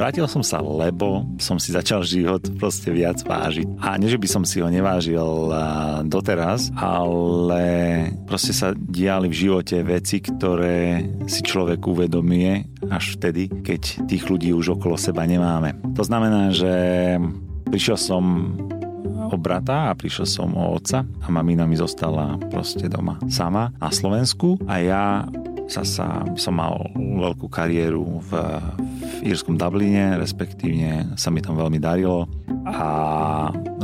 Vrátil som sa, lebo som si začal život proste viac vážiť. A nie, že by som si ho nevážil doteraz, ale proste sa diali v živote veci, ktoré si človek uvedomuje až vtedy, keď tých ľudí už okolo seba nemáme. To znamená, že prišiel som o brata a prišiel som o otca a mamina mi zostala proste doma sama na Slovensku a ja sa, sa, som mal veľkú kariéru v, v írskom Dubline, respektívne sa mi tam veľmi darilo a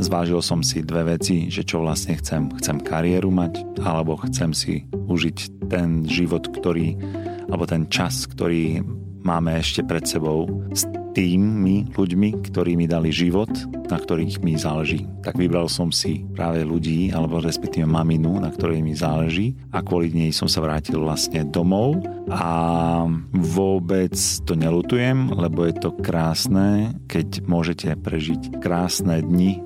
zvážil som si dve veci, že čo vlastne chcem. Chcem kariéru mať, alebo chcem si užiť ten život, ktorý, alebo ten čas, ktorý máme ešte pred sebou tými ľuďmi, ktorí mi dali život, na ktorých mi záleží. Tak vybral som si práve ľudí, alebo respektíve maminu, na ktorej mi záleží. A kvôli nej som sa vrátil vlastne domov. A vôbec to nelutujem, lebo je to krásne, keď môžete prežiť krásne dni,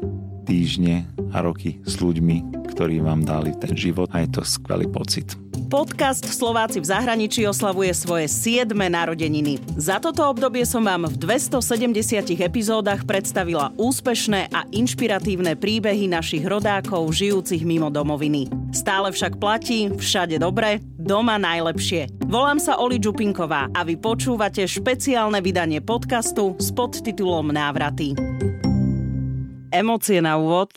týždne a roky s ľuďmi, ktorí vám dali ten život a je to skvelý pocit. Podcast Slováci v zahraničí oslavuje svoje 7. narodeniny. Za toto obdobie som vám v 270 epizódach predstavila úspešné a inšpiratívne príbehy našich rodákov žijúcich mimo domoviny. Stále však platí, všade dobre, doma najlepšie. Volám sa Oli Čupinková a vy počúvate špeciálne vydanie podcastu s podtitulom Návraty. Emócie na úvod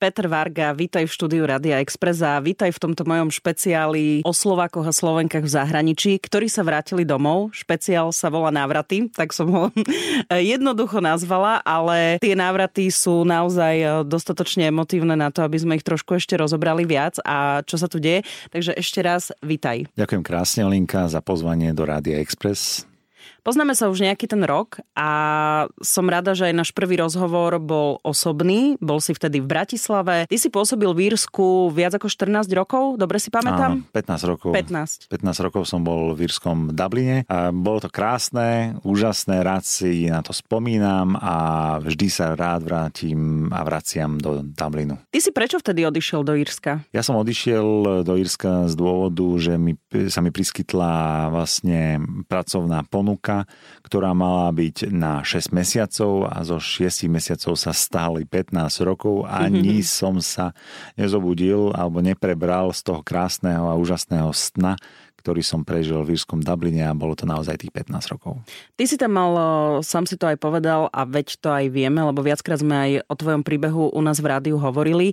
Peter Varga, vítaj v štúdiu Radia Express a vítaj v tomto mojom špeciáli o Slovákoch a Slovenkách v zahraničí, ktorí sa vrátili domov. Špeciál sa volá Návraty, tak som ho jednoducho nazvala, ale tie návraty sú naozaj dostatočne emotívne na to, aby sme ich trošku ešte rozobrali viac a čo sa tu deje. Takže ešte raz vítaj. Ďakujem krásne, Linka, za pozvanie do Rádia Express. Poznáme sa už nejaký ten rok a som rada, že aj náš prvý rozhovor bol osobný. Bol si vtedy v Bratislave. Ty si pôsobil v Írsku viac ako 14 rokov, dobre si pamätám? Áno, 15 rokov. 15. 15 rokov som bol v Írskom Dubline a bolo to krásne, úžasné, rád si na to spomínam a vždy sa rád vrátim a vraciam do Dublinu. Ty si prečo vtedy odišiel do Írska? Ja som odišiel do Írska z dôvodu, že mi, sa mi priskytla vlastne pracovná ponuka ponuka, ktorá mala byť na 6 mesiacov a zo 6 mesiacov sa stáli 15 rokov. Ani som sa nezobudil alebo neprebral z toho krásneho a úžasného sna, ktorý som prežil v Írskom Dubline a bolo to naozaj tých 15 rokov. Ty si tam mal, sám si to aj povedal a veď to aj vieme, lebo viackrát sme aj o tvojom príbehu u nás v rádiu hovorili.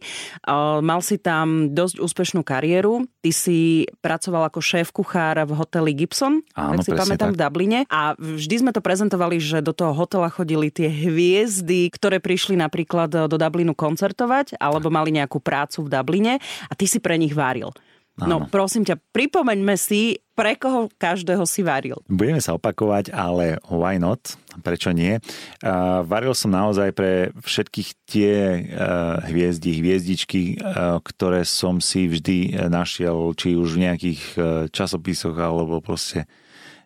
Mal si tam dosť úspešnú kariéru. Ty si pracoval ako šéf kuchár v hoteli Gibson, Áno, tak si pamätám tak. v Dubline. A vždy sme to prezentovali, že do toho hotela chodili tie hviezdy, ktoré prišli napríklad do Dublinu koncertovať alebo mali nejakú prácu v Dubline a ty si pre nich váril. No Áno. prosím ťa, pripomeňme si, pre koho každého si varil. Budeme sa opakovať, ale why not? Prečo nie? Uh, varil som naozaj pre všetkých tie uh, hviezdy, hviezdičky, uh, ktoré som si vždy našiel, či už v nejakých uh, časopisoch, alebo proste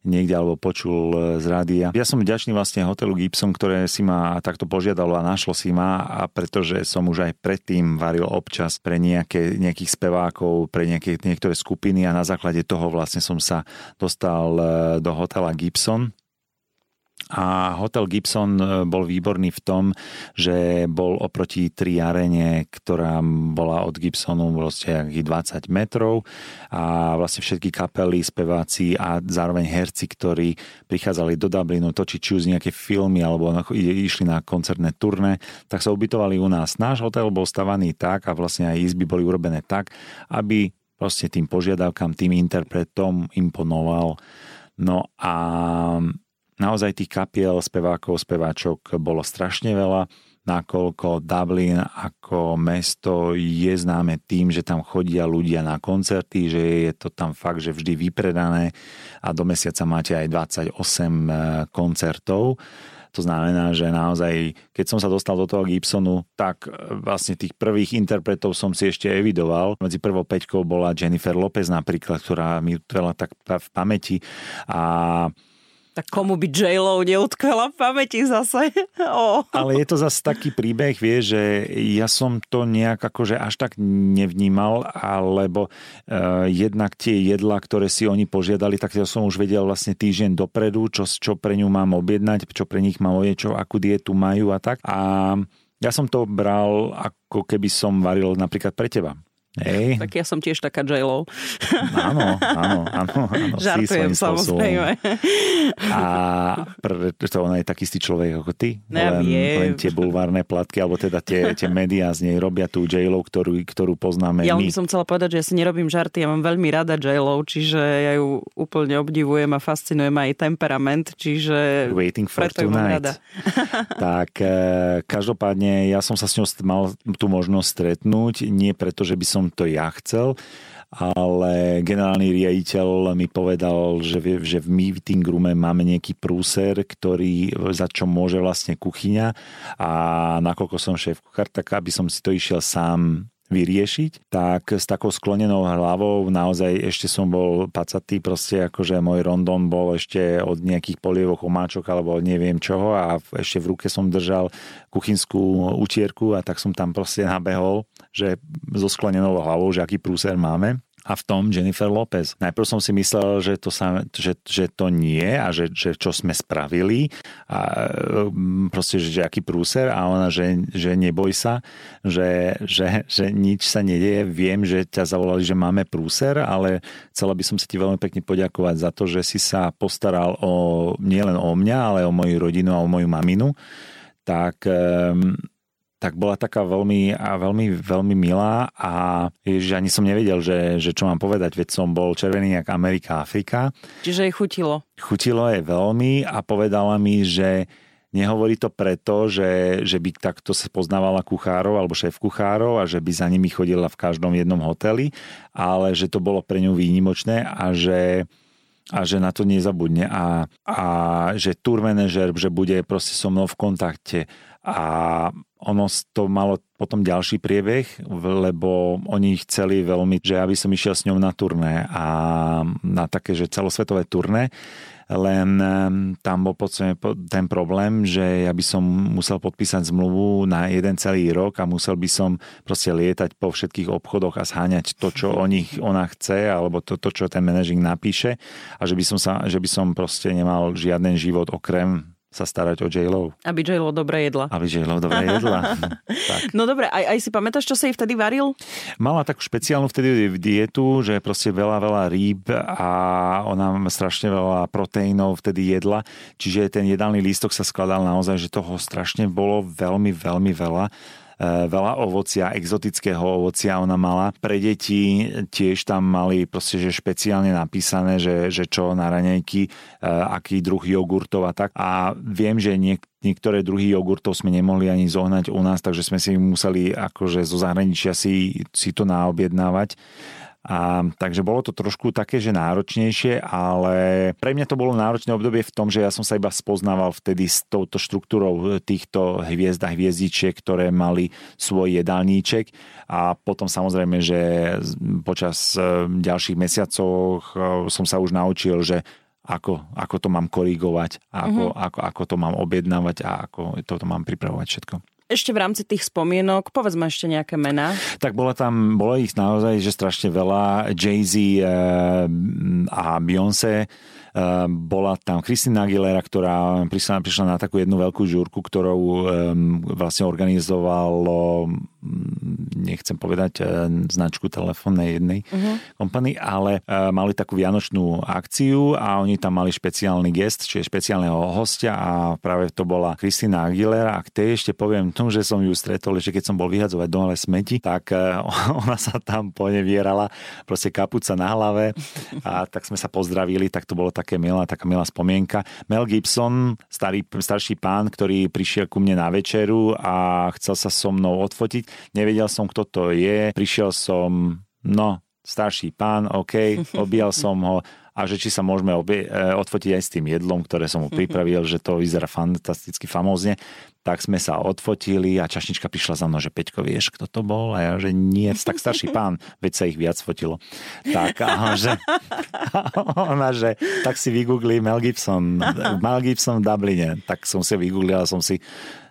niekde alebo počul e, z rádia. Ja som vďačný vlastne hotelu Gibson, ktoré si ma takto požiadalo a našlo si ma a pretože som už aj predtým varil občas pre nejaké, nejakých spevákov, pre nejaké, niektoré skupiny a na základe toho vlastne som sa dostal e, do hotela Gibson a hotel Gibson e, bol výborný v tom, že bol oproti tri arene, ktorá bola od Gibsonu vlastne 20 metrov a vlastne všetky kapely, speváci a zároveň herci, ktorí prichádzali do Dublinu točiť či už nejaké filmy alebo išli na koncertné turné, tak sa ubytovali u nás. Náš hotel bol stavaný tak a vlastne aj izby boli urobené tak, aby proste tým požiadavkám, tým interpretom imponoval. No a naozaj tých kapiel, spevákov, speváčok bolo strašne veľa, nakoľko Dublin ako mesto je známe tým, že tam chodia ľudia na koncerty, že je to tam fakt, že vždy vypredané a do mesiaca máte aj 28 e, koncertov. To znamená, že naozaj, keď som sa dostal do toho Gibsonu, tak e, vlastne tých prvých interpretov som si ešte evidoval. Medzi prvou peťkou bola Jennifer Lopez napríklad, ktorá mi veľa tak v pamäti a tak komu by J-Lo neutkala v pamäti zase? Oh. Ale je to zase taký príbeh, vie, že ja som to nejak akože až tak nevnímal, alebo uh, jednak tie jedla, ktoré si oni požiadali, tak ja som už vedel vlastne týždeň dopredu, čo, čo pre ňu mám objednať, čo pre nich mám objednať, čo, akú dietu majú a tak. A ja som to bral ako keby som varil napríklad pre teba. Hej. Tak ja som tiež taká j Áno, áno, áno. áno Žartujem samozrejme. A preto ona je taký istý človek ako ty. Ja len, len tie bulvárne platky, alebo teda tie, tie médiá z nej robia tú j ktorú, ktorú poznáme ja my. Ja som chcela povedať, že ja si nerobím žarty, ja mám veľmi rada j čiže ja ju úplne obdivujem a fascinuje ma aj temperament, čiže Waiting for tonight. rada. tak e, každopádne ja som sa s ňou mal tú možnosť stretnúť, nie preto, že by som som to ja chcel, ale generálny riaditeľ mi povedal, že, že v meeting roome máme nejaký prúser, ktorý, za čo môže vlastne kuchyňa. A nakoľko som šéf kuchár, tak aby som si to išiel sám vyriešiť, tak s takou sklonenou hlavou naozaj ešte som bol pacatý, proste akože môj rondon bol ešte od nejakých polievok omáčok alebo neviem čoho a ešte v ruke som držal kuchynskú utierku a tak som tam proste nabehol, že so sklonenou hlavou, že aký prúser máme a v tom Jennifer Lopez. Najprv som si myslel, že to, sa, že, že to nie a že, že čo sme spravili a mm, proste, že, že aký prúser a ona, že, že neboj sa, že, že, že nič sa nedieje. Viem, že ťa zavolali, že máme prúser, ale chcela by som sa ti veľmi pekne poďakovať za to, že si sa postaral o, nielen o mňa, ale o moju rodinu a o moju maminu tak um, tak bola taká veľmi, a veľmi, veľmi milá a že ani som nevedel, že, že čo mám povedať, veď som bol červený jak Amerika, Afrika. Čiže jej chutilo. Chutilo jej veľmi a povedala mi, že nehovorí to preto, že, že by takto sa poznávala kuchárov alebo šéf kuchárov a že by za nimi chodila v každom jednom hoteli, ale že to bolo pre ňu výnimočné a že a že na to nezabudne a, a že tour manažer, že bude proste so mnou v kontakte a ono to malo potom ďalší priebeh, lebo oni chceli veľmi, že aby som išiel s ňou na turné a na také, že celosvetové turné, len tam bol podstate ten problém, že ja by som musel podpísať zmluvu na jeden celý rok a musel by som proste lietať po všetkých obchodoch a zháňať to, čo o nich ona chce, alebo to, to čo ten manažing napíše a že by som, sa, že by som proste nemal žiaden život okrem sa starať o J-Lo. Aby J-Lo dobre jedla. Aby J-Lo dobre jedla. tak. No dobre, aj, aj si pamätáš, čo sa jej vtedy varil? Mala takú špeciálnu vtedy dietu, že proste veľa, veľa rýb a ona strašne veľa proteínov vtedy jedla, čiže ten jedálny lístok sa skladal naozaj, že toho strašne bolo veľmi, veľmi veľa veľa ovocia, exotického ovocia ona mala. Pre deti tiež tam mali proste, že špeciálne napísané, že, že čo na raňajky, eh, aký druh jogurtov a tak. A viem, že niek- niektoré druhy jogurtov sme nemohli ani zohnať u nás, takže sme si museli akože zo zahraničia si, si to naobjednávať. A, takže bolo to trošku také, že náročnejšie, ale pre mňa to bolo náročné obdobie v tom, že ja som sa iba spoznával vtedy s touto štruktúrou týchto hviezd a hviezdičiek, ktoré mali svoj jedálníček a potom samozrejme, že počas e, ďalších mesiacov e, som sa už naučil, že ako, ako to mám korigovať, ako, mm-hmm. ako, ako to mám objednávať a ako to mám pripravovať všetko. Ešte v rámci tých spomienok, povedzme ešte nejaké mená. Tak bola tam, bolo ich naozaj, že strašne veľa. Jay-Z eh, a Beyoncé Ehm, bola tam Kristina Aguilera, ktorá prišla, prišla na takú jednu veľkú žúrku, ktorou um, vlastne organizovalo nechcem povedať e, značku telefónnej jednej uh-huh. kompany, ale uh, mali takú vianočnú akciu a oni tam mali špeciálny gest, čiže špeciálneho hostia a práve to bola Kristina Aguilera a k tej ešte poviem tomu, že som ju stretol, že keď som bol vyhadzovať dole smeti, tak uh, ona sa tam ponevierala, proste kapuca na hlave a tak sme sa pozdravili, tak to bolo tak také milá, taká milá spomienka. Mel Gibson, starý, starší pán, ktorý prišiel ku mne na večeru a chcel sa so mnou odfotiť. Nevedel som, kto to je. Prišiel som, no, starší pán, OK, objal som ho a že či sa môžeme obie, e, odfotiť aj s tým jedlom, ktoré som mu mhm. pripravil, že to vyzerá fantasticky famózne. Tak sme sa odfotili a čašnička prišla za mnou, že Peťko, vieš, kto to bol? A ja, že nie, tak starší pán, veď sa ich viac fotilo. Tak, a že, ona, že tak si vygoogli Mel Gibson, Mel Gibson v Dubline. Tak som si vygooglil a som si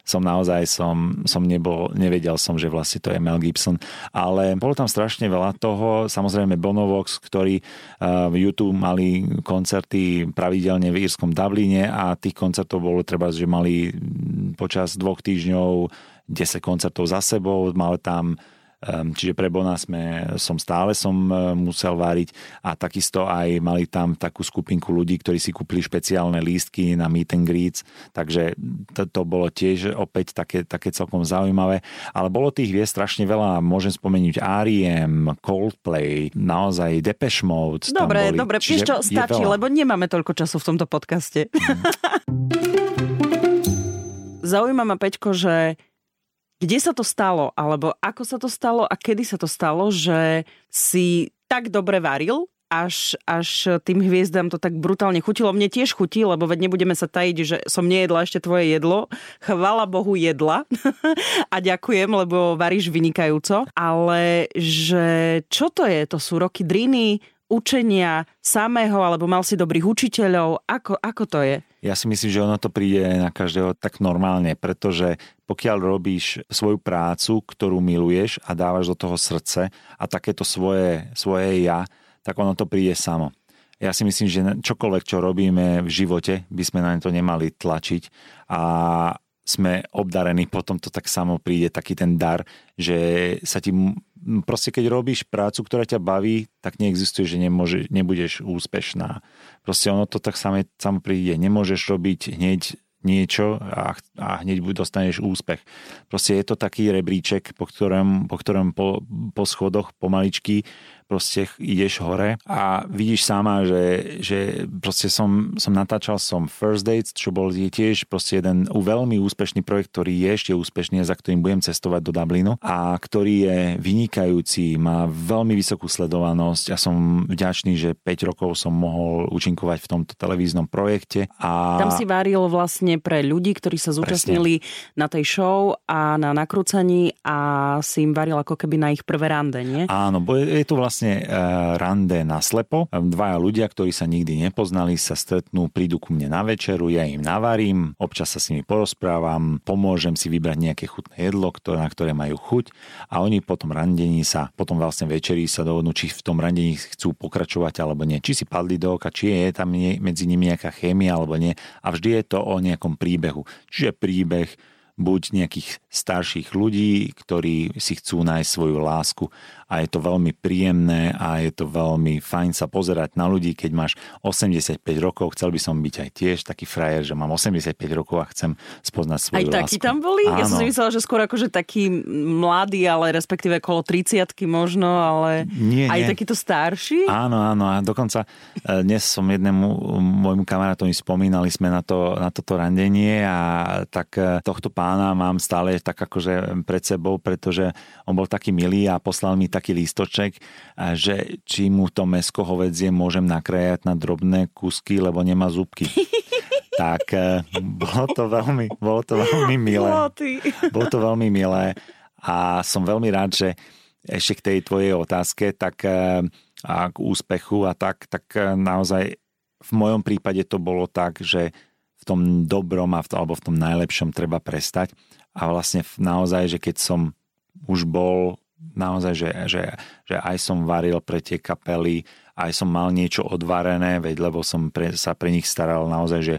som naozaj som, som nebol, nevedel som, že vlastne to je Mel Gibson. Ale bolo tam strašne veľa toho. Samozrejme Bonovox, ktorí uh, v YouTube mali koncerty pravidelne v írskom Dubline a tých koncertov bolo treba, že mali počas dvoch týždňov 10 koncertov za sebou, mal tam čiže pre Bona sme, som stále som e, musel váriť a takisto aj mali tam takú skupinku ľudí, ktorí si kúpili špeciálne lístky na meet and greets, takže to, to bolo tiež opäť také, také celkom zaujímavé. Ale bolo tých hviezd strašne veľa, môžem spomenúť R.E.M., Coldplay, naozaj Depeche Mode. Dobre, dobre, vieš čo, stačí, lebo nemáme toľko času v tomto podcaste. Mm. Zaujíma ma, Peťko, že kde sa to stalo, alebo ako sa to stalo a kedy sa to stalo, že si tak dobre varil, až, až tým hviezdam to tak brutálne chutilo. Mne tiež chutí, lebo veď nebudeme sa tajiť, že som nejedla ešte tvoje jedlo. Chvala Bohu jedla a ďakujem, lebo varíš vynikajúco. Ale že čo to je? To sú roky driny, učenia samého, alebo mal si dobrých učiteľov? Ako, ako to je? Ja si myslím, že ono to príde na každého tak normálne, pretože pokiaľ robíš svoju prácu, ktorú miluješ a dávaš do toho srdce a takéto svoje, svoje ja, tak ono to príde samo. Ja si myslím, že čokoľvek, čo robíme v živote, by sme na to nemali tlačiť a sme obdarení, potom to tak samo príde, taký ten dar, že sa ti proste keď robíš prácu, ktorá ťa baví, tak neexistuje, že nemôže, nebudeš úspešná. Proste ono to tak samo, samo príde. Nemôžeš robiť hneď niečo a, a hneď dostaneš úspech. Proste je to taký rebríček, po ktorom, po, ktorom po, po schodoch pomaličky proste ideš hore a vidíš sama, že, že proste som, som natáčal som First Dates, čo bol tiež proste jeden veľmi úspešný projekt, ktorý je ešte úspešný a za ktorým budem cestovať do Dublinu a ktorý je vynikajúci, má veľmi vysokú sledovanosť a som vďačný, že 5 rokov som mohol účinkovať v tomto televíznom projekte. A... Tam si varil vlastne pre ľudí, ktorí sa zúčastnili Presne. na tej show a na nakrúcaní a si im varil ako keby na ich prvé rande, nie? Áno, bo je to vlastne vlastne rande na slepo. Dvaja ľudia, ktorí sa nikdy nepoznali, sa stretnú, prídu ku mne na večeru, ja im navarím, občas sa s nimi porozprávam, pomôžem si vybrať nejaké chutné jedlo, na ktoré majú chuť a oni potom randení sa, potom vlastne večeri sa dohodnú, či v tom randení chcú pokračovať alebo nie. Či si padli do oka, či je tam medzi nimi nejaká chémia alebo nie. A vždy je to o nejakom príbehu. Čiže príbeh buď nejakých starších ľudí, ktorí si chcú nájsť svoju lásku a je to veľmi príjemné a je to veľmi fajn sa pozerať na ľudí, keď máš 85 rokov, chcel by som byť aj tiež taký frajer, že mám 85 rokov a chcem spoznať svoju aj lásku. Aj takí tam boli? Áno. Ja som si myslela, že skôr akože taký mladý, ale respektíve kolo 30 možno, ale nie, aj nie. takýto starší? Áno, áno a dokonca e, dnes som jednému môjmu kamarátovi spomínali sme na, to, na toto randenie a tak e, tohto pána mám stále tak akože pred sebou, pretože on bol taký milý a poslal mi tak taký lístoček, že či mu to mesko hovedzie môžem nakrajať na drobné kusky, lebo nemá zubky. tak e, bolo to veľmi, bolo to veľmi milé. Bolo to veľmi milé a som veľmi rád, že ešte k tej tvojej otázke, tak e, a k úspechu a tak, tak e, naozaj v mojom prípade to bolo tak, že v tom dobrom a v, alebo v tom najlepšom treba prestať. A vlastne naozaj, že keď som už bol naozaj, že, že, že aj som varil pre tie kapely, aj som mal niečo odvarené, veď lebo som pre, sa pre nich staral naozaj, že,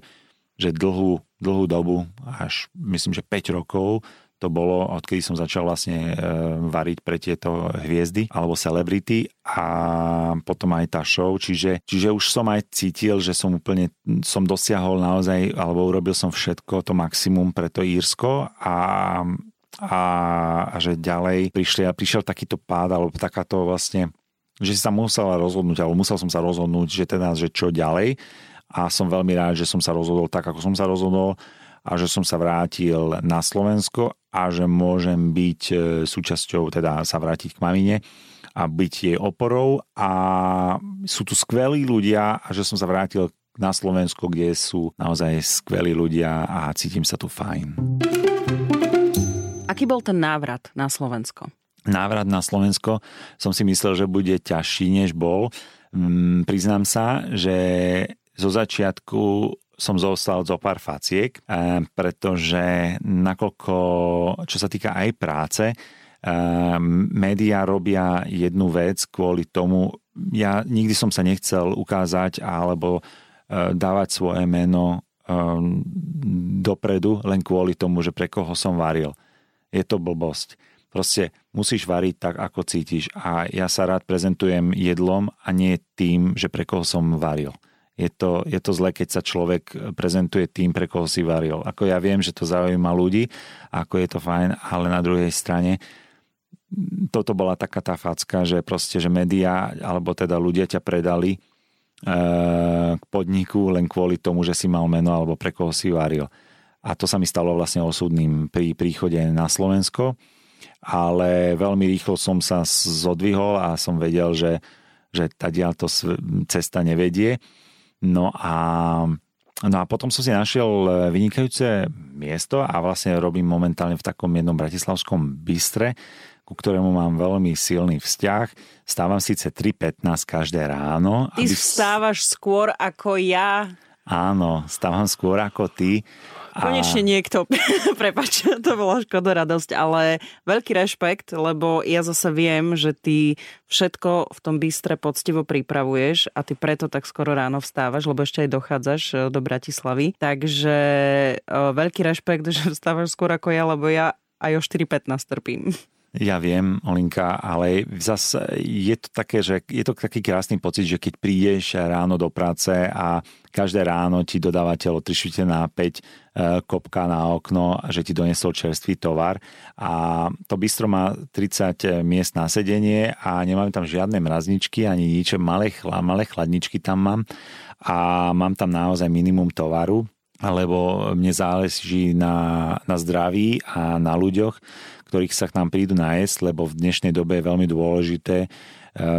že dlhú, dlhú dobu, až myslím, že 5 rokov, to bolo, odkedy som začal vlastne e, variť pre tieto hviezdy alebo celebrity a potom aj tá show, čiže, čiže už som aj cítil, že som úplne, som dosiahol naozaj, alebo urobil som všetko, to maximum pre to Írsko a a, a že ďalej prišli, a prišiel takýto pád, alebo takáto vlastne, že si sa musela rozhodnúť, alebo musel som sa rozhodnúť, že teda, že čo ďalej. A som veľmi rád, že som sa rozhodol tak, ako som sa rozhodol a že som sa vrátil na Slovensko a že môžem byť e, súčasťou, teda sa vrátiť k mamine a byť jej oporou a sú tu skvelí ľudia a že som sa vrátil na Slovensko, kde sú naozaj skvelí ľudia a cítim sa tu fajn. Aký bol ten návrat na Slovensko? Návrat na Slovensko som si myslel, že bude ťažší, než bol. Mm, priznám sa, že zo začiatku som zostal zo pár faciek, eh, pretože nakoľko, čo sa týka aj práce, eh, médiá robia jednu vec kvôli tomu, ja nikdy som sa nechcel ukázať alebo eh, dávať svoje meno dopredu len kvôli tomu, že pre koho som varil. Je to blbosť. Proste musíš variť tak, ako cítiš. A ja sa rád prezentujem jedlom a nie tým, že pre koho som varil je to, je to zle, keď sa človek prezentuje tým, pre koho si varil. Ako ja viem, že to zaujíma ľudí, ako je to fajn, ale na druhej strane toto bola taká tá facka, že proste, že médiá, alebo teda ľudia ťa predali e, k podniku len kvôli tomu, že si mal meno alebo pre koho si varil. A to sa mi stalo vlastne osudným pri príchode na Slovensko, ale veľmi rýchlo som sa zodvihol a som vedel, že, že tá to cesta nevedie No a, no a potom som si našiel e, vynikajúce miesto a vlastne robím momentálne v takom jednom bratislavskom bystre, ku ktorému mám veľmi silný vzťah. Stávam síce 3.15 každé ráno. Ty aby... vstávaš skôr ako ja. Áno, stávam skôr ako ty. Konečne niekto, prepač, to bola škoda radosť, ale veľký rešpekt, lebo ja zase viem, že ty všetko v tom bystre poctivo pripravuješ a ty preto tak skoro ráno vstávaš, lebo ešte aj dochádzaš e, do Bratislavy. Takže e, veľký rešpekt, že vstávaš skôr ako ja, lebo ja aj o 4.15 trpím. Ja viem, Olinka, ale zase je to také, že je to taký krásny pocit, že keď prídeš ráno do práce a každé ráno ti dodávateľ o 3 na 5 e, kopka na okno, že ti donesol čerstvý tovar a to bistro má 30 miest na sedenie a nemám tam žiadne mrazničky ani nič, malé, malé chladničky tam mám a mám tam naozaj minimum tovaru, lebo mne záleží na, na zdraví a na ľuďoch, ktorých sa k nám prídu nájsť, lebo v dnešnej dobe je veľmi dôležité eh,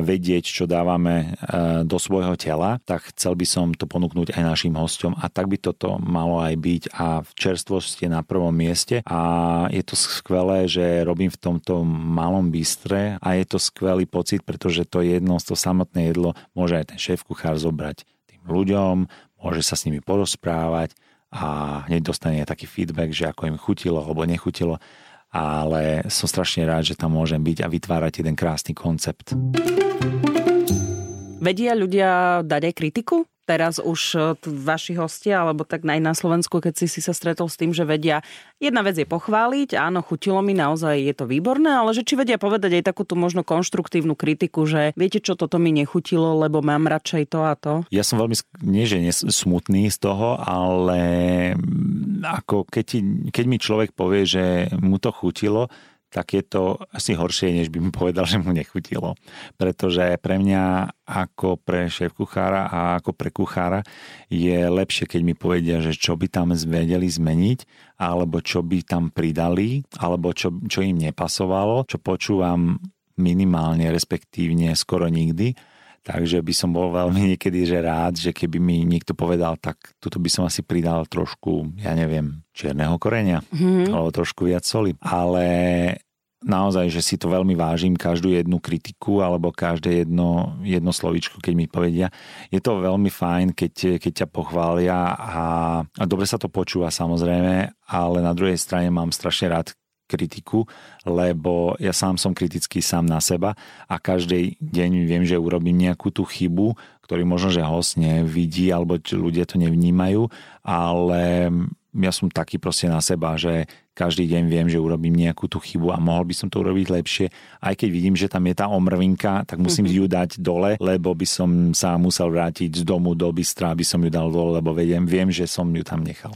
vedieť, čo dávame eh, do svojho tela, tak chcel by som to ponúknuť aj našim hostom a tak by toto malo aj byť. A v čerstvosť je na prvom mieste. A je to skvelé, že robím v tomto malom bystre a je to skvelý pocit, pretože to jedno, to samotné jedlo môže aj ten šéf kuchár zobrať tým ľuďom, môže sa s nimi porozprávať a hneď dostane taký feedback, že ako im chutilo alebo nechutilo ale som strašne rád, že tam môžem byť a vytvárať jeden krásny koncept. Vedia ľudia dať aj kritiku? teraz už e, vaši hostia, alebo tak aj na Slovensku, keď si, si sa stretol s tým, že vedia, jedna vec je pochváliť, áno, chutilo mi, naozaj je to výborné, ale že či vedia povedať aj takúto možno konštruktívnu kritiku, že viete čo, toto mi nechutilo, lebo mám radšej to a to? Ja som veľmi, nie že smutný z toho, ale mm, ako keď, keď mi človek povie, že mu to chutilo, tak je to asi horšie, než by mi povedal, že mu nechutilo. Pretože pre mňa ako pre šéf kuchára a ako pre kuchára je lepšie, keď mi povedia, že čo by tam vedeli zmeniť, alebo čo by tam pridali, alebo čo, čo im nepasovalo, čo počúvam minimálne, respektívne skoro nikdy Takže by som bol veľmi niekedy že rád, že keby mi niekto povedal, tak tuto by som asi pridal trošku, ja neviem, čierneho korenia, mm-hmm. alebo trošku viac soli. Ale naozaj, že si to veľmi vážim, každú jednu kritiku alebo každé jedno, jedno slovíčko, keď mi povedia. Je to veľmi fajn, keď, keď ťa pochvália a, a dobre sa to počúva samozrejme, ale na druhej strane mám strašne rád, kritiku, lebo ja sám som kritický sám na seba a každý deň viem, že urobím nejakú tú chybu, ktorý možno, že host nevidí alebo ľudia to nevnímajú, ale ja som taký proste na seba, že každý deň viem, že urobím nejakú tú chybu a mohol by som to urobiť lepšie. Aj keď vidím, že tam je tá omrvinka, tak musím mm-hmm. ju dať dole, lebo by som sa musel vrátiť z domu do bystra, aby som ju dal dole, lebo vediem, viem, že som ju tam nechal.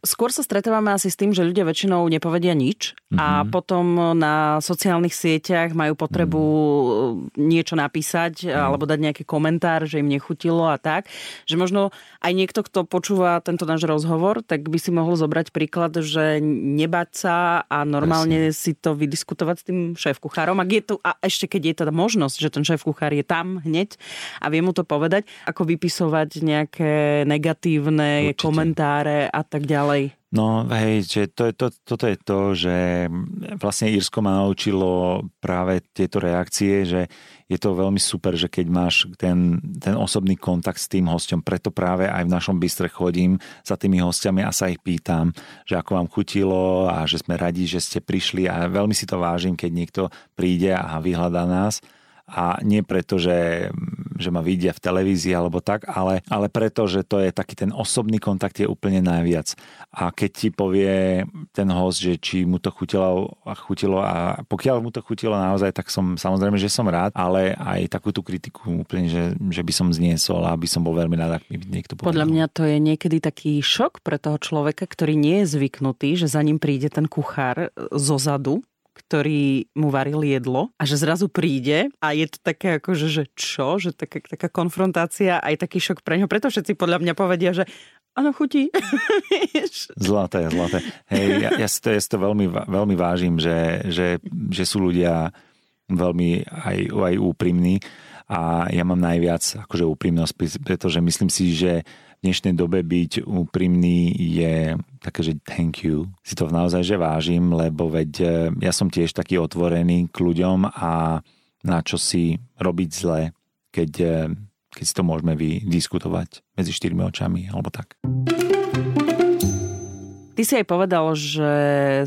Skôr sa stretávame asi s tým, že ľudia väčšinou nepovedia nič mm-hmm. a mhm. potom na sociálnych sieťach majú potrebu mm-hmm. niečo napísať mm-hmm. alebo dať nejaký komentár, že im nechutilo a tak. Že možno aj niekto, kto počúva tento náš rozhovor, tak by si mohol zobrať príklad, že neba vybrať sa a normálne Presne. si to vydiskutovať s tým šéf-kuchárom. Ak je tu, a ešte keď je teda možnosť, že ten šéf-kuchár je tam hneď a vie mu to povedať, ako vypisovať nejaké negatívne Určite. komentáre a tak ďalej. No hej, že to je to, toto je to, že vlastne Írsko ma naučilo práve tieto reakcie, že je to veľmi super, že keď máš ten, ten osobný kontakt s tým hostom, preto práve aj v našom bystre chodím za tými hostiami a sa ich pýtam, že ako vám chutilo a že sme radi, že ste prišli a veľmi si to vážim, keď niekto príde a vyhľadá nás a nie preto, že, že ma vidia v televízii alebo tak, ale, ale preto, že to je taký ten osobný kontakt je úplne najviac. A keď ti povie ten host, že či mu to chutilo a chutilo a pokiaľ mu to chutilo naozaj, tak som samozrejme, že som rád, ale aj takú tú kritiku úplne, že, že by som zniesol a by som bol veľmi rád, ak mi niekto povedal. Podľa mňa to je niekedy taký šok pre toho človeka, ktorý nie je zvyknutý, že za ním príde ten kuchár zo zadu ktorý mu varil jedlo a že zrazu príde a je to také ako, že, že čo? Že taká, taká konfrontácia aj taký šok pre ňo. Preto všetci podľa mňa povedia, že Áno, chutí. zlaté, zlaté. Hej, ja, ja, si to, ja si to veľmi, veľmi vážim, že, že, že sú ľudia veľmi aj, aj úprimní a ja mám najviac akože úprimnosť, pretože myslím si, že dnešnej dobe byť úprimný je také, že thank you. Si to naozaj že vážim, lebo veď e, ja som tiež taký otvorený k ľuďom a na čo si robiť zle, keď, e, keď si to môžeme vydiskutovať medzi štyrmi očami alebo tak. Ty si aj povedal, že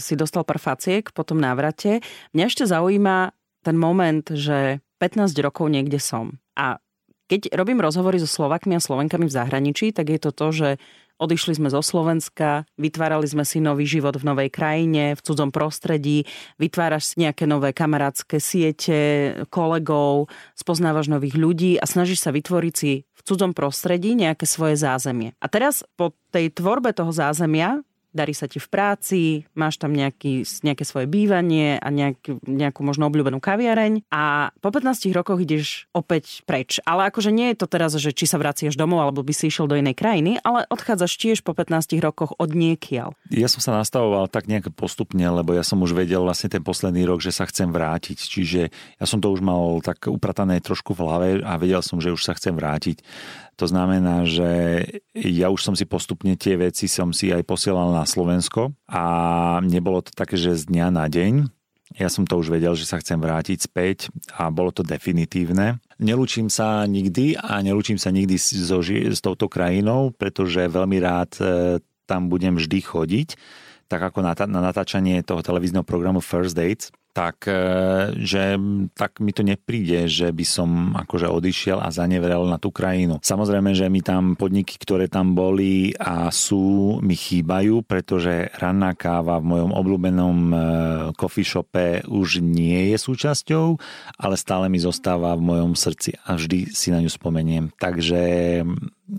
si dostal pár faciek po tom návrate. Mňa ešte zaujíma ten moment, že 15 rokov niekde som. A keď robím rozhovory so Slovakmi a Slovenkami v zahraničí, tak je to to, že Odišli sme zo Slovenska, vytvárali sme si nový život v novej krajine, v cudzom prostredí, vytváraš nejaké nové kamarátske siete, kolegov, spoznávaš nových ľudí a snažíš sa vytvoriť si v cudzom prostredí nejaké svoje zázemie. A teraz po tej tvorbe toho zázemia darí sa ti v práci, máš tam nejaký, nejaké svoje bývanie a nejak, nejakú možno obľúbenú kaviareň a po 15 rokoch ideš opäť preč. Ale akože nie je to teraz, že či sa vraciaš domov alebo by si išiel do inej krajiny, ale odchádzaš tiež po 15 rokoch od niekiaľ. Ja som sa nastavoval tak nejak postupne, lebo ja som už vedel vlastne ten posledný rok, že sa chcem vrátiť. Čiže ja som to už mal tak upratané trošku v hlave a vedel som, že už sa chcem vrátiť. To znamená, že ja už som si postupne tie veci som si aj posielal na Slovensko a nebolo to také, že z dňa na deň. Ja som to už vedel, že sa chcem vrátiť späť a bolo to definitívne. Nelúčim sa nikdy a nelúčim sa nikdy so, s touto krajinou, pretože veľmi rád e, tam budem vždy chodiť tak ako na, na natáčanie toho televízneho programu First Dates, tak, e, že tak mi to nepríde, že by som akože odišiel a zanevrel na tú krajinu. Samozrejme, že mi tam podniky, ktoré tam boli a sú, mi chýbajú, pretože ranná káva v mojom obľúbenom e, coffee shope už nie je súčasťou, ale stále mi zostáva v mojom srdci a vždy si na ňu spomeniem. Takže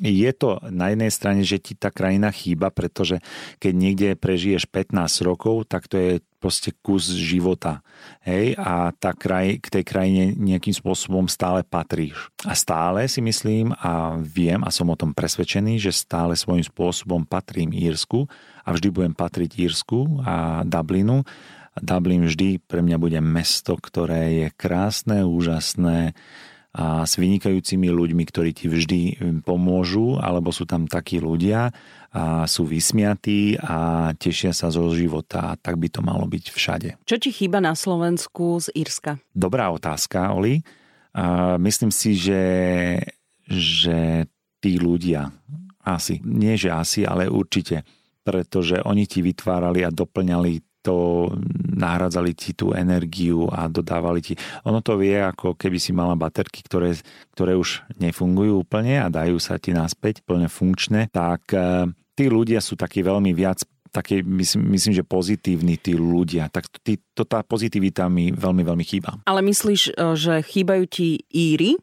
je to na jednej strane, že ti tá krajina chýba, pretože keď niekde prežiješ 15 rokov, tak to je proste kus života. Hej? A tá kraj, k tej krajine nejakým spôsobom stále patríš. A stále si myslím a viem a som o tom presvedčený, že stále svojím spôsobom patrím Írsku a vždy budem patriť Írsku a Dublinu. Dublin vždy pre mňa bude mesto, ktoré je krásne, úžasné, a s vynikajúcimi ľuďmi, ktorí ti vždy pomôžu, alebo sú tam takí ľudia a sú vysmiatí a tešia sa zo života. Tak by to malo byť všade. Čo ti chýba na Slovensku z Írska? Dobrá otázka, Oli. A myslím si, že, že tí ľudia, asi, nie že asi, ale určite, pretože oni ti vytvárali a doplňali to nahradzali ti tú energiu a dodávali ti. Ono to vie, ako keby si mala baterky, ktoré, ktoré už nefungujú úplne a dajú sa ti naspäť plne funkčné, tak e, tí ľudia sú takí veľmi viac také, myslím, myslím, že pozitívni tí ľudia. Tak to, to, tá pozitivita mi veľmi, veľmi chýba. Ale myslíš, e, že chýbajú ti Íry?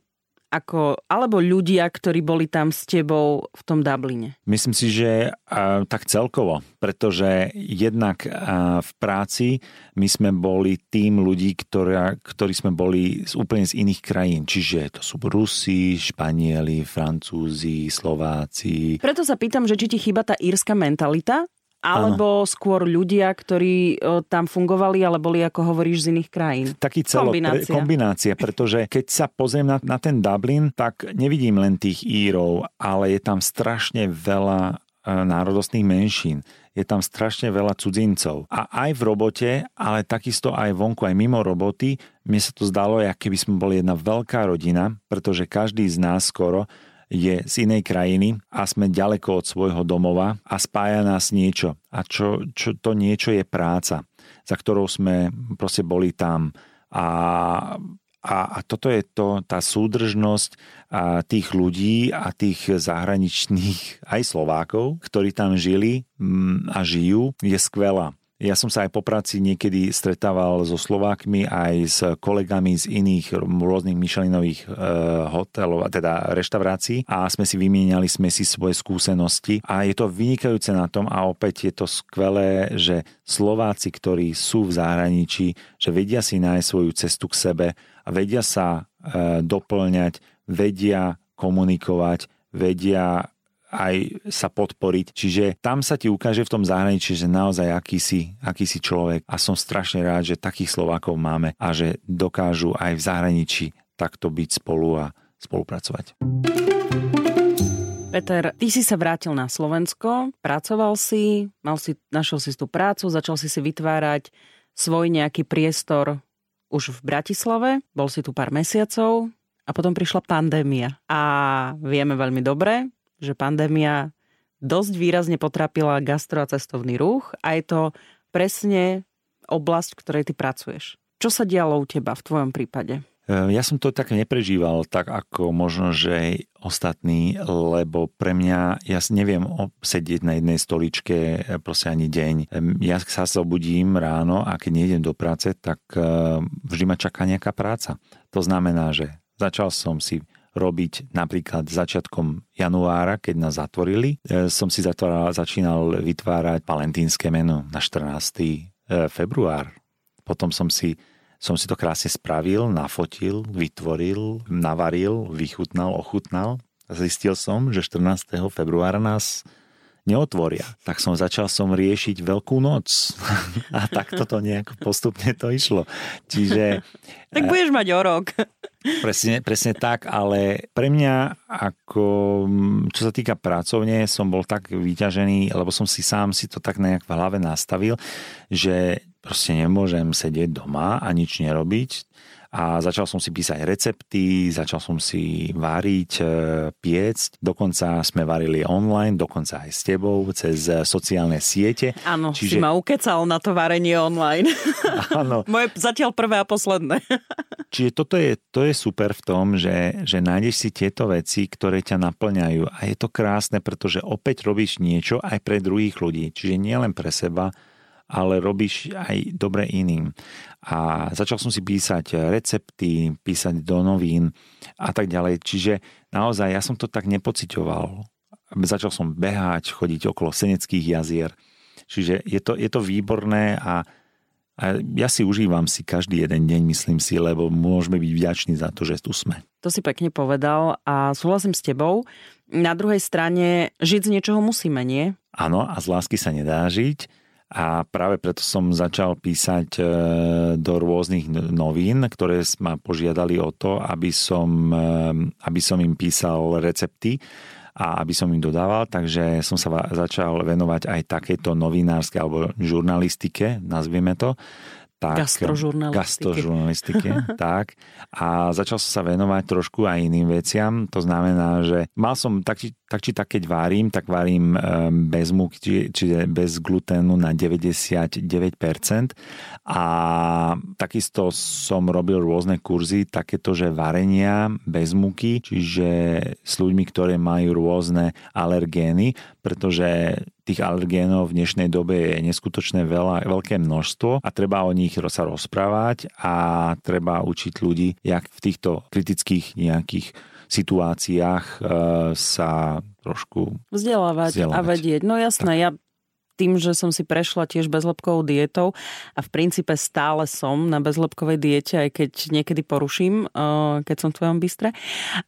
Ako, alebo ľudia, ktorí boli tam s tebou v tom Dubline? Myslím si, že uh, tak celkovo, pretože jednak uh, v práci my sme boli tým ľudí, ktorá, ktorí sme boli z, úplne z iných krajín, čiže to sú Rusi, Španieli, Francúzi, Slováci. Preto sa pýtam, že či ti chýba tá írska mentalita, alebo Áno. skôr ľudia, ktorí tam fungovali, ale boli, ako hovoríš, z iných krajín? Taký celo, kombinácia. kombinácia, pretože keď sa pozriem na, na ten Dublin, tak nevidím len tých Írov, ale je tam strašne veľa národostných menšín je tam strašne veľa cudzincov. A aj v robote, ale takisto aj vonku, aj mimo roboty, mne sa to zdalo, ako keby sme boli jedna veľká rodina, pretože každý z nás skoro je z inej krajiny a sme ďaleko od svojho domova a spája nás niečo. A čo, čo to niečo je práca, za ktorou sme proste boli tam. A a, a toto je to, tá súdržnosť a tých ľudí a tých zahraničných aj Slovákov, ktorí tam žili mm, a žijú, je skvelá. Ja som sa aj po práci niekedy stretával so Slovákmi aj s kolegami z iných rôznych Michelinových e, hotelov, teda reštaurácií. A sme si vymieniali sme si svoje skúsenosti. A je to vynikajúce na tom a opäť je to skvelé, že Slováci, ktorí sú v zahraničí, že vedia si nájsť svoju cestu k sebe a vedia sa e, doplňať, vedia komunikovať, vedia aj sa podporiť. Čiže tam sa ti ukáže v tom zahraničí, že naozaj aký si, aký si človek a som strašne rád, že takých Slovákov máme a že dokážu aj v zahraničí takto byť spolu a spolupracovať. Peter, ty si sa vrátil na Slovensko, pracoval si, mal si, našiel si tú prácu, začal si si vytvárať svoj nejaký priestor už v Bratislave, bol si tu pár mesiacov a potom prišla pandémia. A vieme veľmi dobre, že pandémia dosť výrazne potrapila gastro a cestovný ruch a je to presne oblasť, v ktorej ty pracuješ. Čo sa dialo u teba v tvojom prípade? E, ja som to tak neprežíval, tak ako možno, že ostatní, lebo pre mňa, ja neviem sedieť na jednej stoličke e, proste ani deň. E, ja sa zobudím ráno a keď nejdem do práce, tak vždy ma čaká nejaká práca. To znamená, že začal som si robiť napríklad začiatkom januára, keď nás zatvorili. E, som si zatváral, začínal vytvárať valentínske meno na 14. E, február. Potom som si, som si to krásne spravil, nafotil, vytvoril, navaril, vychutnal, ochutnal. Zistil som, že 14. februára nás neotvoria. Tak som začal som riešiť Veľkú noc. A tak toto nejako postupne to išlo. Čiže... tak budeš mať o rok. Presne, presne tak, ale pre mňa ako, čo sa týka pracovne, som bol tak vyťažený, lebo som si sám si to tak nejak v hlave nastavil, že proste nemôžem sedieť doma a nič nerobiť a začal som si písať recepty, začal som si váriť, e, piecť, dokonca sme varili online, dokonca aj s tebou, cez sociálne siete. Áno, Čiže... si ma ukecal na to varenie online. Áno. Moje zatiaľ prvé a posledné. Čiže toto je, to je super v tom, že, že nájdeš si tieto veci, ktoré ťa naplňajú a je to krásne, pretože opäť robíš niečo aj pre druhých ľudí. Čiže nie len pre seba, ale robíš aj dobre iným. A začal som si písať recepty, písať do novín a tak ďalej. Čiže naozaj ja som to tak nepocitoval. Začal som behať, chodiť okolo Seneckých jazier. Čiže je to, je to výborné a, a ja si užívam si každý jeden deň, myslím si, lebo môžeme byť vďační za to, že tu sme. To si pekne povedal a súhlasím s tebou. Na druhej strane, žiť z niečoho musíme, nie? Áno, a z lásky sa nedá žiť a práve preto som začal písať e, do rôznych novín, ktoré ma požiadali o to, aby som, e, aby som im písal recepty a aby som im dodával, takže som sa začal venovať aj takéto novinárske alebo žurnalistike, nazvieme to tak, gastrožurnalistiky. gastrožurnalistiky tak. A začal som sa venovať trošku aj iným veciam. To znamená, že mal som tak či tak, či tak keď varím, tak varím bez múk, či, čiže bez gluténu na 99%. A takisto som robil rôzne kurzy, takéto, že varenia bez múky, čiže s ľuďmi, ktorí majú rôzne alergény, pretože tých alergénov v dnešnej dobe je neskutočné veľa, veľké množstvo a treba o nich sa rozprávať a treba učiť ľudí, jak v týchto kritických nejakých situáciách e, sa trošku vzdelávať, vzdelávať a vedieť. No jasné, ja tým, že som si prešla tiež bezlepkovou dietou a v princípe stále som na bezlepkovej diete, aj keď niekedy poruším, uh, keď som v tvojom bystre.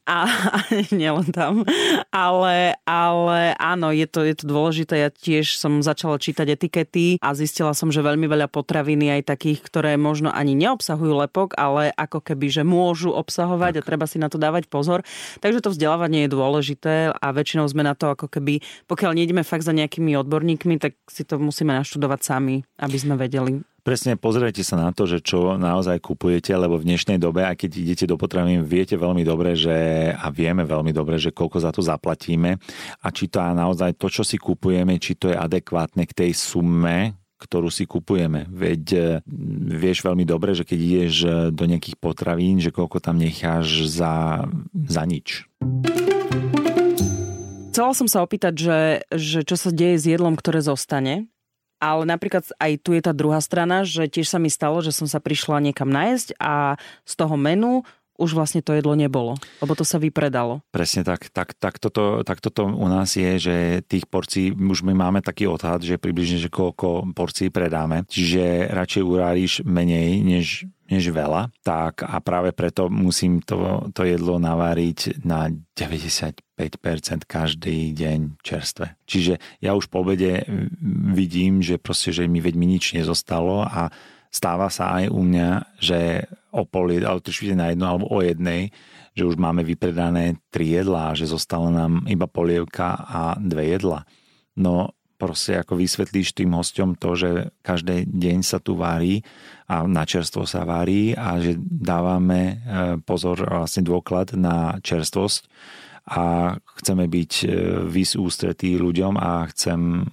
A, a nielen tam. Ale, ale áno, je to, je to dôležité. Ja tiež som začala čítať etikety a zistila som, že veľmi veľa potravín aj takých, ktoré možno ani neobsahujú lepok, ale ako keby, že môžu obsahovať tak. a treba si na to dávať pozor. Takže to vzdelávanie je dôležité a väčšinou sme na to ako keby, pokiaľ nejdeme fakt za nejakými odborníkmi, tak si to musíme naštudovať sami, aby sme vedeli. Presne, pozrite sa na to, že čo naozaj kupujete, lebo v dnešnej dobe, aj keď idete do potravín, viete veľmi dobre, že a vieme veľmi dobre, že koľko za to zaplatíme a či to naozaj to, čo si kupujeme, či to je adekvátne k tej sume, ktorú si kupujeme. Veď e, vieš veľmi dobre, že keď ideš e, do nejakých potravín, že koľko tam necháš za, za nič. Chcela som sa opýtať, že, že čo sa deje s jedlom, ktoré zostane, ale napríklad aj tu je tá druhá strana, že tiež sa mi stalo, že som sa prišla niekam nájsť a z toho menu už vlastne to jedlo nebolo, lebo to sa vypredalo. Presne tak. Tak, tak, toto, tak toto u nás je, že tých porcií, už my máme taký odhad, že približne, že koľko porcií predáme. Čiže radšej uráriš menej, než, než veľa. Tak a práve preto musím to, to jedlo naváriť na 95% každý deň čerstve. Čiže ja už po obede vidím, že proste, že mi veď mi nič nezostalo a stáva sa aj u mňa, že o pol, ale trošku na jedno alebo o jednej, že už máme vypredané tri jedlá, že zostala nám iba polievka a dve jedla. No proste ako vysvetlíš tým hostom to, že každý deň sa tu varí a na čerstvo sa varí a že dávame e, pozor, vlastne dôklad na čerstvosť a chceme byť e, vys ústretí ľuďom a chcem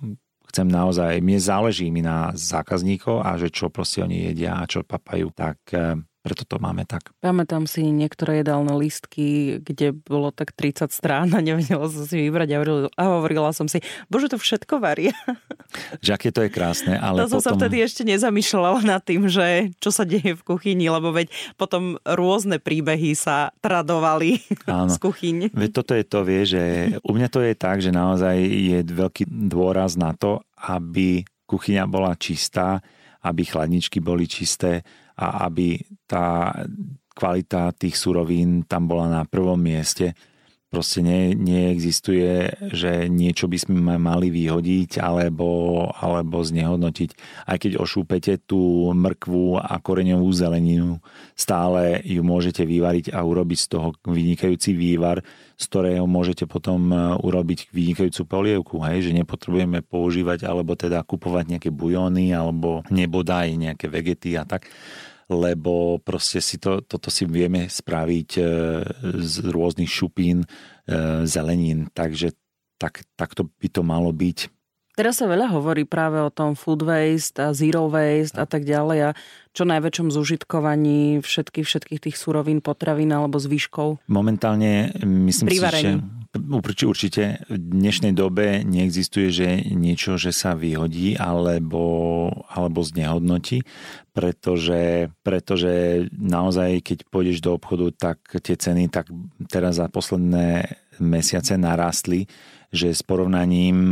chcem naozaj, mne záleží mi na zákazníkov a že čo proste oni jedia a čo papajú, tak eh, preto to máme tak. Pamätám si niektoré jedálne listky, kde bolo tak 30 strán a nevedela som si vybrať a hovorila, a hovorila som si, bože, to všetko varia. Že aké to je krásne, ale To potom... som sa vtedy ešte nezamýšľala nad tým, že čo sa deje v kuchyni, lebo veď potom rôzne príbehy sa tradovali Áno. z kuchyň. Veď toto je to, vie, že u mňa to je tak, že naozaj je veľký dôraz na to, aby kuchyňa bola čistá, aby chladničky boli čisté, a aby tá kvalita tých surovín tam bola na prvom mieste. Proste nie, neexistuje, že niečo by sme mali vyhodiť alebo, alebo znehodnotiť. Aj keď ošúpete tú mrkvu a koreňovú zeleninu, stále ju môžete vyvariť a urobiť z toho vynikajúci vývar, z ktorého môžete potom e, urobiť vynikajúcu polievku. Hej? Že nepotrebujeme používať alebo teda kupovať nejaké bujóny alebo nebodaj nejaké vegety a tak lebo proste si to, toto si vieme spraviť e, z rôznych šupín, e, zelenín, takže tak, takto by to malo byť. Teraz sa veľa hovorí práve o tom food waste a zero waste a tak ďalej a čo najväčšom zužitkovaní všetkých, všetkých tých surovín, potravín alebo zvyškov. Momentálne myslím si, že Určite, určite. V dnešnej dobe neexistuje, že niečo, že sa vyhodí alebo, alebo znehodnotí, pretože, pretože naozaj, keď pôjdeš do obchodu, tak tie ceny tak teraz za posledné mesiace narastli, že s porovnaním,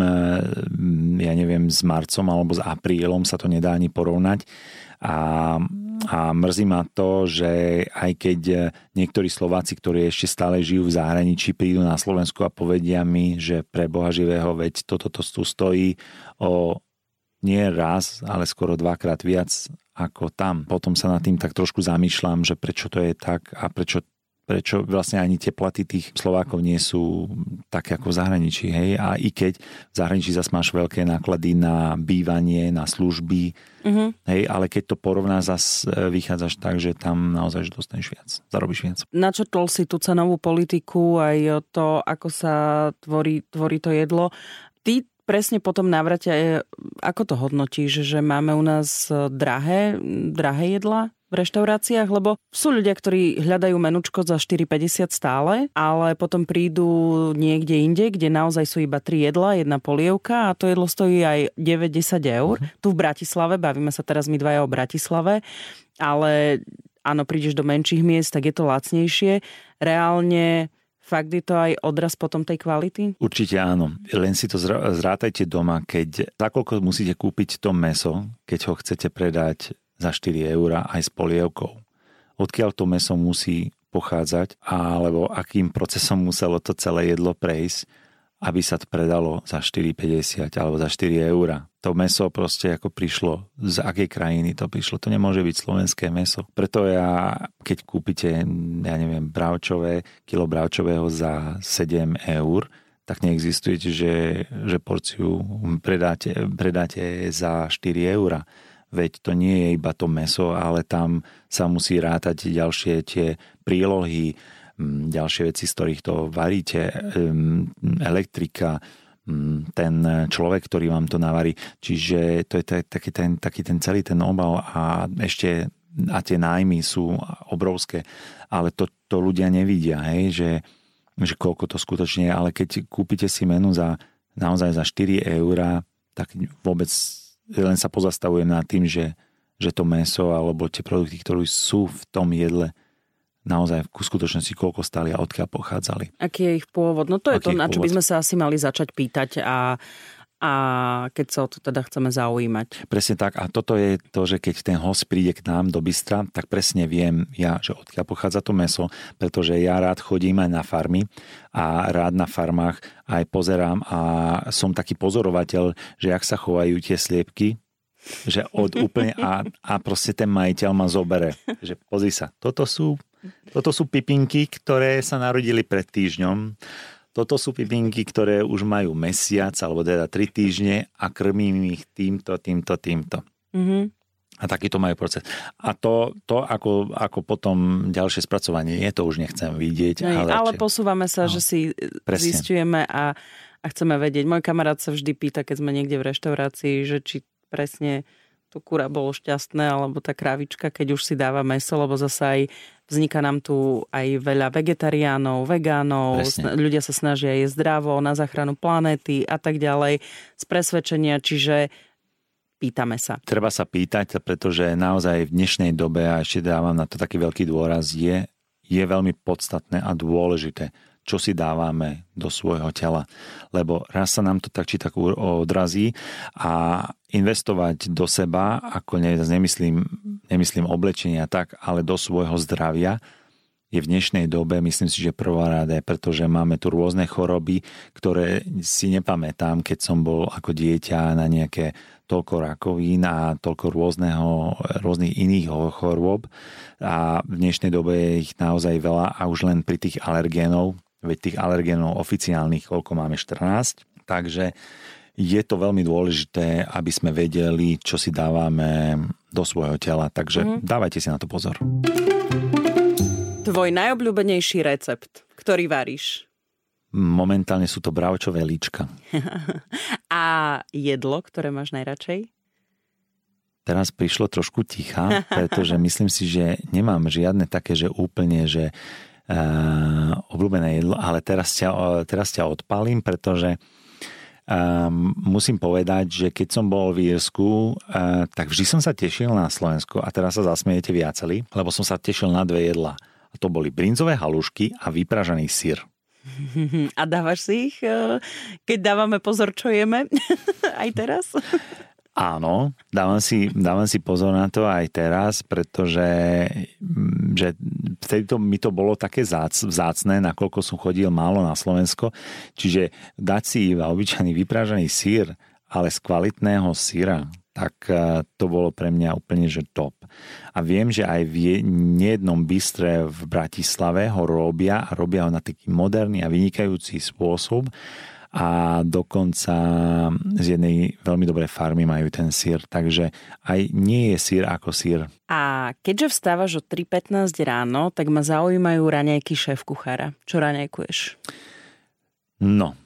ja neviem, s marcom alebo s aprílom sa to nedá ani porovnať a, a mrzí ma to, že aj keď niektorí Slováci, ktorí ešte stále žijú v zahraničí, prídu na Slovensku a povedia mi, že pre Boha živého, veď toto to tu stojí o nie raz, ale skoro dvakrát viac ako tam. Potom sa nad tým tak trošku zamýšľam, že prečo to je tak a prečo prečo vlastne ani tie platy tých Slovákov nie sú také ako v zahraničí. Hej? A i keď v zahraničí zase máš veľké náklady na bývanie, na služby, uh-huh. hej, ale keď to porovná, zase vychádzaš tak, že tam naozaj že dostaneš viac, zarobíš viac. Načrtol si tú cenovú politiku, aj to, ako sa tvorí, tvorí to jedlo. Ty presne potom navrate, ako to hodnotíš, že máme u nás drahé, drahé jedla? V reštauráciách, lebo sú ľudia, ktorí hľadajú menučko za 4,50 stále, ale potom prídu niekde inde, kde naozaj sú iba tri jedla, jedna polievka a to jedlo stojí aj 9-10 eur. Uh-huh. Tu v Bratislave, bavíme sa teraz my dvaja o Bratislave, ale áno, prídeš do menších miest, tak je to lacnejšie. Reálne Fakt je to aj odraz potom tej kvality? Určite áno. Len si to zrátajte doma, keď za koľko musíte kúpiť to meso, keď ho chcete predať za 4 eur aj s polievkou. Odkiaľ to meso musí pochádzať, alebo akým procesom muselo to celé jedlo prejsť, aby sa to predalo za 4,50 alebo za 4 eur. To meso proste ako prišlo, z akej krajiny to prišlo. To nemôže byť slovenské meso. Preto ja, keď kúpite, ja neviem, bravčové, kilo bravčového za 7 eur, tak neexistuje, že, že porciu predáte, predáte za 4 eur. Veď to nie je iba to meso, ale tam sa musí rátať ďalšie tie prílohy, ďalšie veci, z ktorých to varíte, elektrika, ten človek, ktorý vám to navarí. Čiže to je taký ten, taký ten celý ten obal a ešte a tie nájmy sú obrovské, ale to, to ľudia nevidia, hej, že, že koľko to skutočne je, ale keď kúpite si menu za naozaj za 4 eurá, tak vôbec len sa pozastavujem nad tým, že, že to meso alebo tie produkty, ktoré sú v tom jedle, naozaj v skutočnosti koľko stali a odkiaľ pochádzali. Aký je ich pôvod? No to je Aký to, na čo by sme sa asi mali začať pýtať a a keď sa o to teda chceme zaujímať. Presne tak. A toto je to, že keď ten host príde k nám do Bystra, tak presne viem ja, že odkiaľ pochádza to meso, pretože ja rád chodím aj na farmy a rád na farmách aj pozerám a som taký pozorovateľ, že jak sa chovajú tie sliepky, že od úplne a, a proste ten majiteľ ma zobere, že pozri sa, toto sú toto sú pipinky, ktoré sa narodili pred týždňom. Toto sú pipinky, ktoré už majú mesiac, alebo teda tri týždne a krmím ich týmto, týmto, týmto. Mm-hmm. A takýto majú proces. A to, to ako, ako potom ďalšie spracovanie je, to už nechcem vidieť. No, ale, ale či... posúvame sa, no, že si presne. zistujeme a, a chceme vedieť. Môj kamarát sa vždy pýta, keď sme niekde v reštaurácii, že či presne to kura bolo šťastné, alebo tá krávička, keď už si dáva meso, lebo zase aj vzniká nám tu aj veľa vegetariánov, vegánov, Presne. ľudia sa snažia jesť zdravo na záchranu planéty a tak ďalej z presvedčenia, čiže pýtame sa. Treba sa pýtať, pretože naozaj v dnešnej dobe, a ešte dávam na to taký veľký dôraz, je, je veľmi podstatné a dôležité čo si dávame do svojho tela. Lebo raz sa nám to tak či tak odrazí a investovať do seba, ako ne, nemyslím, nemyslím oblečenia tak, ale do svojho zdravia, je v dnešnej dobe, myslím si, že prvoradé, pretože máme tu rôzne choroby, ktoré si nepamätám, keď som bol ako dieťa na nejaké toľko rakovín a toľko rôzneho, rôznych iných chorôb a v dnešnej dobe je ich naozaj veľa a už len pri tých alergénov, veď tých alergénov oficiálnych, koľko máme, 14. Takže je to veľmi dôležité, aby sme vedeli, čo si dávame do svojho tela. Takže mm. dávajte si na to pozor. Tvoj najobľúbenejší recept, ktorý varíš? Momentálne sú to bravčové líčka. A jedlo, ktoré máš najradšej? Teraz prišlo trošku ticha, pretože myslím si, že nemám žiadne také, že úplne, že obľúbené jedlo, ale teraz ťa, teraz ťa odpalím, pretože um, musím povedať, že keď som bol v Írsku, uh, tak vždy som sa tešil na Slovensku a teraz sa zasmiejete viaceli, lebo som sa tešil na dve jedla. A to boli brinzové halušky a vypražaný syr. A dávaš si ich, keď dávame pozor, čo jeme? Aj teraz? Áno, dávam si, dávam si pozor na to aj teraz, pretože mm, že vtedy to, mi to bolo také zác, vzácne, nakoľko som chodil málo na Slovensko. Čiže dať si iba obyčajný vypražený sír, ale z kvalitného síra, tak e, to bolo pre mňa úplne že top. A viem, že aj v nejednom bystre v Bratislave ho robia a robia ho na taký moderný a vynikajúci spôsob a dokonca z jednej veľmi dobrej farmy majú ten sír, takže aj nie je sír ako sír. A keďže vstávaš o 3.15 ráno, tak ma zaujímajú raňajky šéf kuchára. Čo raňajkuješ? No,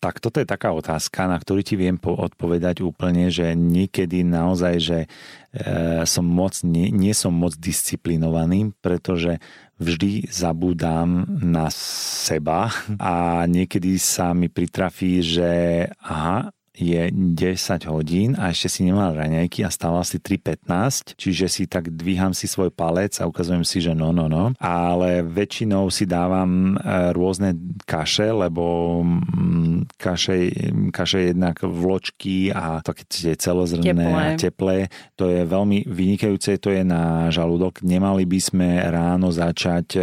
tak toto je taká otázka, na ktorú ti viem odpovedať úplne, že niekedy naozaj, že e, som moc, nie, nie som moc disciplinovaný, pretože vždy zabúdam na seba a niekedy sa mi pritrafí, že aha, je 10 hodín a ešte si nemal raňajky a stával si 3.15, čiže si tak dvíham si svoj palec a ukazujem si, že no, no, no. Ale väčšinou si dávam e, rôzne kaše, lebo mm, kaše, kaše jednak vločky a také tie celozrné teplé. a teplé. To je veľmi vynikajúce, to je na žalúdok. Nemali by sme ráno začať e,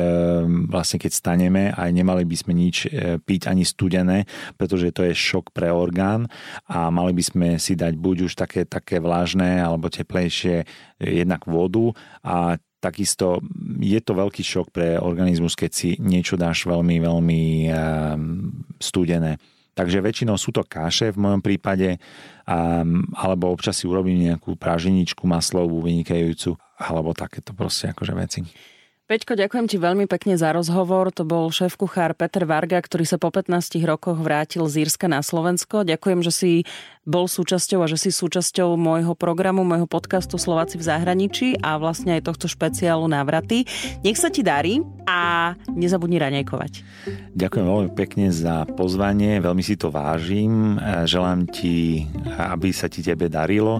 vlastne keď staneme a nemali by sme nič e, piť ani studené, pretože to je šok pre orgán a mali by sme si dať buď už také, také vlážne alebo teplejšie jednak vodu a takisto je to veľký šok pre organizmus, keď si niečo dáš veľmi, veľmi studené. Takže väčšinou sú to kaše v mojom prípade, um, alebo občas si urobím nejakú praženičku maslovú vynikajúcu, alebo takéto proste akože veci. Peťko, ďakujem ti veľmi pekne za rozhovor. To bol šéf-kuchár Peter Varga, ktorý sa po 15 rokoch vrátil z Írska na Slovensko. Ďakujem, že si bol súčasťou a že si súčasťou môjho programu, môjho podcastu Slováci v zahraničí a vlastne aj tohto špeciálu návraty. Nech sa ti darí a nezabudni raňajkovať. Ďakujem veľmi pekne za pozvanie, veľmi si to vážim. Želám ti, aby sa ti tebe darilo